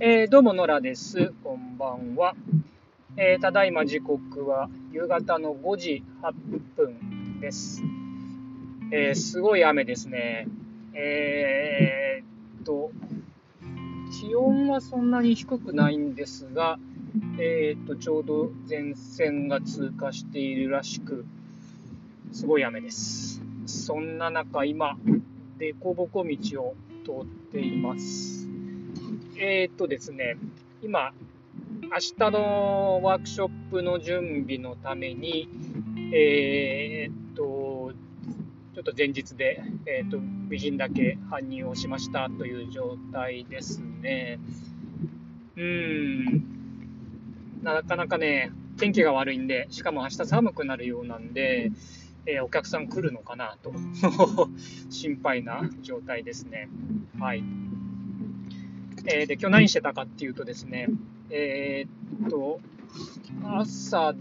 えー、どうも、ノラです。こんばんは。えー、ただいま時刻は夕方の5時8分です。えー、すごい雨ですね。え、っと、気温はそんなに低くないんですが、え、っと、ちょうど前線が通過しているらしく、すごい雨です。そんな中、今、凸凹道を通っています。えー、っとですね、今、明日のワークショップの準備のために、えー、っと、ちょっと前日で、えー、っと、備品だけ搬入をしましたという状態ですね。うん、なかなかね、天気が悪いんで、しかも明日寒くなるようなんで、えー、お客さん来るのかなと 心配な状態ですね。はい。えー、で、今日何してたかっていうとですね、えー、っと、朝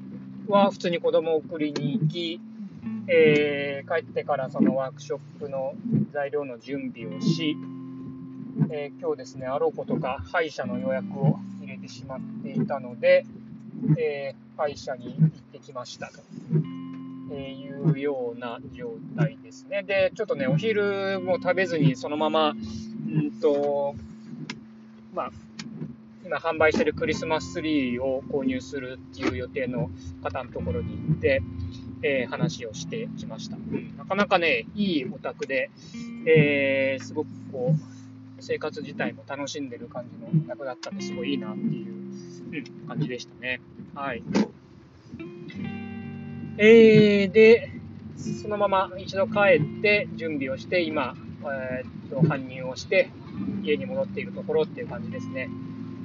は普通に子供を送りに行き、えー、帰ってからそのワークショップの材料の準備をし、えー、今日ですね、あろうことか歯医者の予約を入れてしまっていたので、えー、歯医者に行ってきましたと。えいうような状態ですね。で、ちょっとね、お昼も食べずにそのまま、うんと、まあ、今販売してるクリスマスツリーを購入するっていう予定の方のところに行って、えー、話をしてきました、うん。なかなかね、いいお宅で、えー、すごくこう、生活自体も楽しんでる感じのお宅だったんですごいいいなっていう、うん、感じでしたね。はい。えー、で、そのまま一度帰って準備をして、今、えー、っと、搬入をして、家に戻っているところっていう感じですね。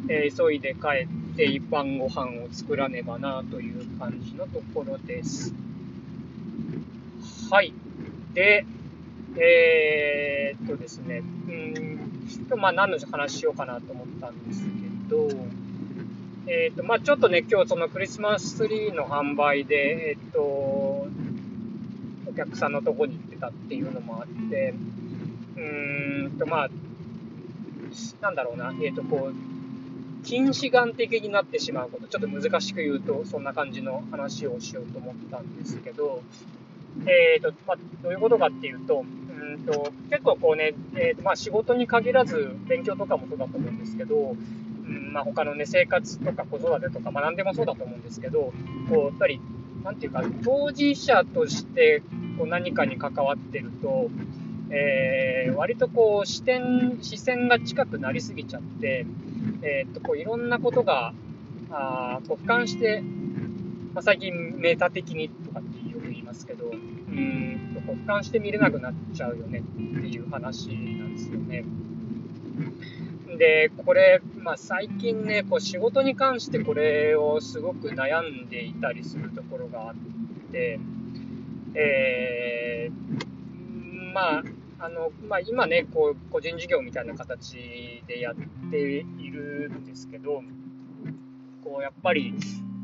えー、急いで帰って一般ご飯を作らねばなという感じのところです。はい。で、えー、っとですね、うん、ちょっとまあ何の話しようかなと思ったんですけど、えー、っと、まあちょっとね、今日そのクリスマスツリーの販売で、えー、っと、お客さんのとこに行ってたっていうのもあって、うーんと、まあ、なんだろうな、えっ、ー、と、こう、近視眼的になってしまうこと、ちょっと難しく言うと、そんな感じの話をしようと思ったんですけど、えっ、ー、と、まあ、どういうことかっていうと、うんと結構こうね、えーとまあ、仕事に限らず、勉強とかもそうだと思うんですけど、うんまあ、他のね、生活とか子育てとか、まあ、何でもそうだと思うんですけど、こう、やっぱり、なんていうか、当事者としてこう何かに関わってると、えー、割とこう視点、視線が近くなりすぎちゃって、えー、っとこういろんなことがあこう俯瞰して、まあ、最近メタ的にとかってよく言いますけど、うんこう俯瞰して見れなくなっちゃうよねっていう話なんですよね。で、これ、まあ、最近ね、こう仕事に関してこれをすごく悩んでいたりするところがあって、えー、まあ、あの、まあ、今ね、こう、個人事業みたいな形でやっているんですけど、こう、やっぱり、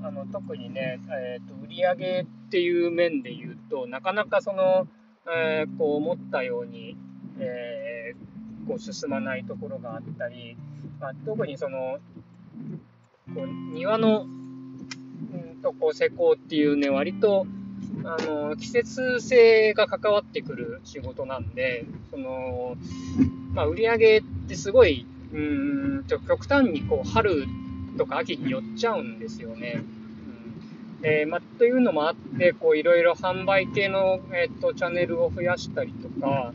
あの、特にね、えっ、ー、と、売上っていう面で言うと、なかなかその、えー、こう、思ったように、えー、こう、進まないところがあったり、まあ、特にその、こう、庭の、うんと、こう、施工っていうね、割と、あの、季節性が関わってくる仕事なんで、その、まあ、売り上げってすごい、うんと、極端にこう、春とか秋に寄っちゃうんですよね。うんえー、まあ、というのもあって、こう、いろいろ販売系の、えっ、ー、と、チャンネルを増やしたりとか、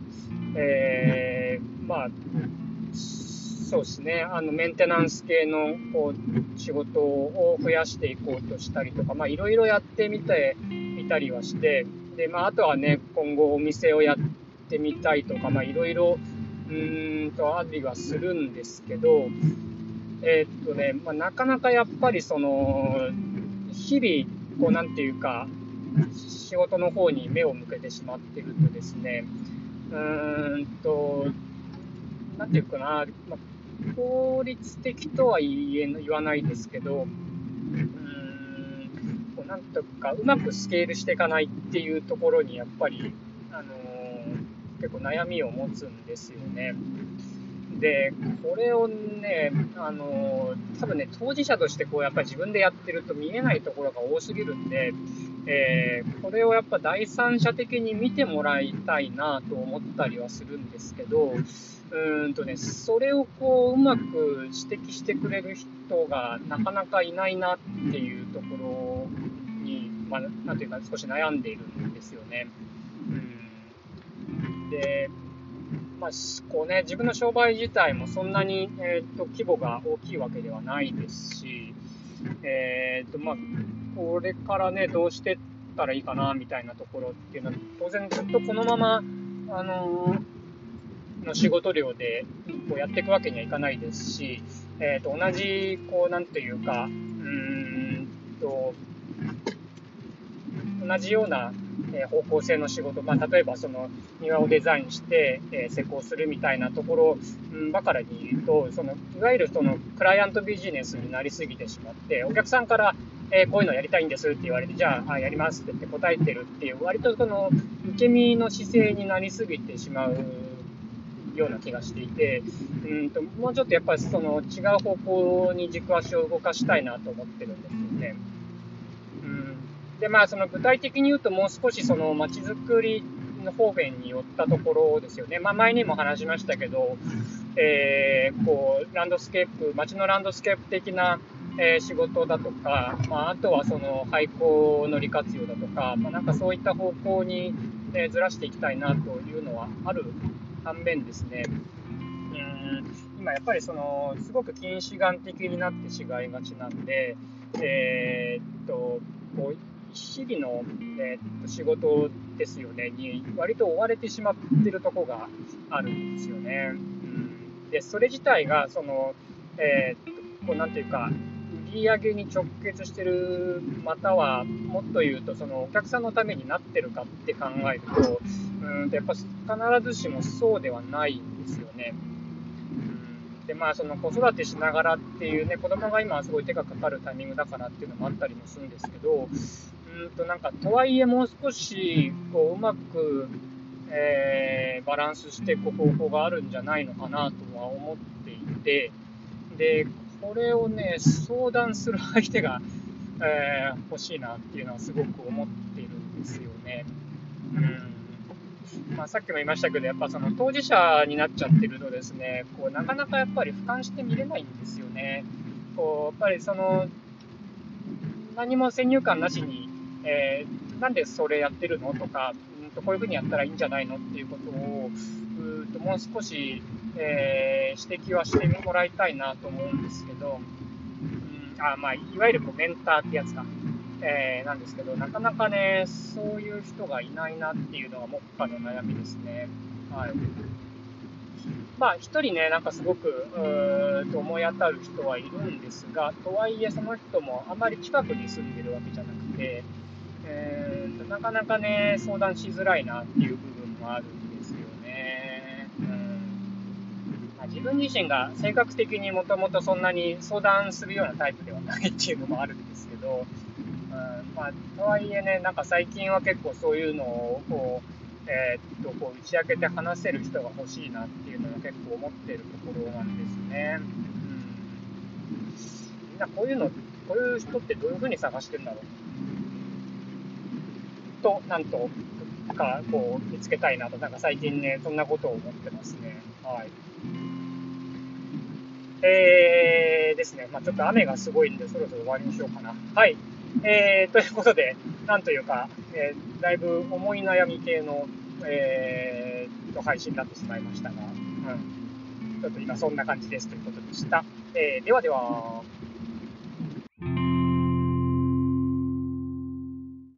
えー、まあ、そうですね、あのメンテナンス系のこう仕事を増やしていこうとしたりとか、まあ、いろいろやってみていたりはして、でまあ、あとはね、今後お店をやってみたいとか、まあ、いろいろうーんとありはするんですけど、えー、っとね、まあ、なかなかやっぱりその、日々、こうなんていうか、仕事の方に目を向けてしまってるとですね、うーんと、なんていうかな、まあ効率的とは言え言わないですけど、うなんとかうまくスケールしていかないっていうところにやっぱり、あのー、結構悩みを持つんですよね。で、これをね、あの、多分ね、当事者としてこう、やっぱり自分でやってると見えないところが多すぎるんで、えー、これをやっぱ第三者的に見てもらいたいなと思ったりはするんですけど、うんとね、それをこう、うまく指摘してくれる人がなかなかいないなっていうところ、まあ、なんていうか少し悩んでいるんですよね。うん、で、まあ、こうね、自分の商売自体もそんなに、えーと、規模が大きいわけではないですし、えーとまあ、これからね、どうしてったらいいかなみたいなところっていうのは、当然ずっとこのまま、あのー、の仕事量でこうやっていくわけにはいかないですし、えーと、同じ、こう、なんていうか、うーんと、同じような方向性の仕事、まあ、例えばその庭をデザインして、え施工するみたいなところばかりに言うと、そのいわゆるそのクライアントビジネスになりすぎてしまって、お客さんから、えこういうのやりたいんですって言われて、じゃあ、あやりますって言って答えてるっていう、割とその受け身の姿勢になりすぎてしまうような気がしていて、うんともうちょっとやっぱりその違う方向に軸足を動かしたいなと思ってるんですよね。で、まあ、その具体的に言うと、もう少しその街づくりの方面に寄ったところですよね。まあ、前にも話しましたけど、えー、こう、ランドスケープ、街のランドスケープ的な、えー、仕事だとか、まあ、あとはその廃校の利活用だとか、まあ、なんかそういった方向に、えー、ずらしていきたいなというのはある反面ですね、うん今やっぱりそのすごく近視眼的になってしまいがちなんで、えー、っとこう日々の、えー、仕事ですよね、に割と追われてしまってるとこがあるんですよね。うん、で、それ自体が、その、えっー、こうなんていうか、売り上げに直結してる、またはもっと言うと、そのお客さんのためになってるかって考えると、うんやっぱ必ずしもそうではないんですよね。で、まあ、その子育てしながらっていうね、子供が今すごい手がかかるタイミングだからっていうのもあったりもするんですけど、うんとなんか、とはいえもう少し、こう、うまく、えー、バランスしていく方法があるんじゃないのかなとは思っていて、で、これをね、相談する相手が、えー、欲しいなっていうのはすごく思っているんですよね。うんまあ、さっきも言いましたけど、やっぱその当事者になっちゃってるとですね、こうなかなかやっぱり俯瞰して見れないんですよね。こうやっぱりその何も先入観なしにえー、なんでそれやってるの？とか、うんと、こういうふうにやったらいいんじゃないの？っていうことを、うともう少し、えー、指摘はしてもらいたいなと思うんですけど、うんあまあ、いわゆるこうメンターってやつか、えー、なんですけど、なかなかね、そういう人がいないなっていうのが目下の悩みですね。はい。まあ、一人ね、なんかすごく、うーと思い当たる人はいるんですが、とはいえその人もあまり近くに住んでるわけじゃなくて、えーと、なかなかね、相談しづらいなっていう部分もあるんですよね。うんまあ、自分自身が性格的にもともとそんなに相談するようなタイプではないっていうのもあるんですけど、うんまあ、とはいえね、なんか最近は結構そういうのをこう、えー、っとこう打ち明けて話せる人が欲しいなっていうのは結構思ってるところなんですね。うん、みんなこういうの、こういう人ってどういうふうに探してるんだろうと、なんとか、こう、見つけたいなと、なんか最近ね、そんなことを思ってますね。はい。えーですね、まあ、ちょっと雨がすごいんで、そろそろ終わりにしようかな。はい。えー、ということで、なんというか、えー、だいぶ思い悩み系の、えー、と配信になってしまいましたが、うん。ちょっと今そんな感じですということでした。えー、ではでは。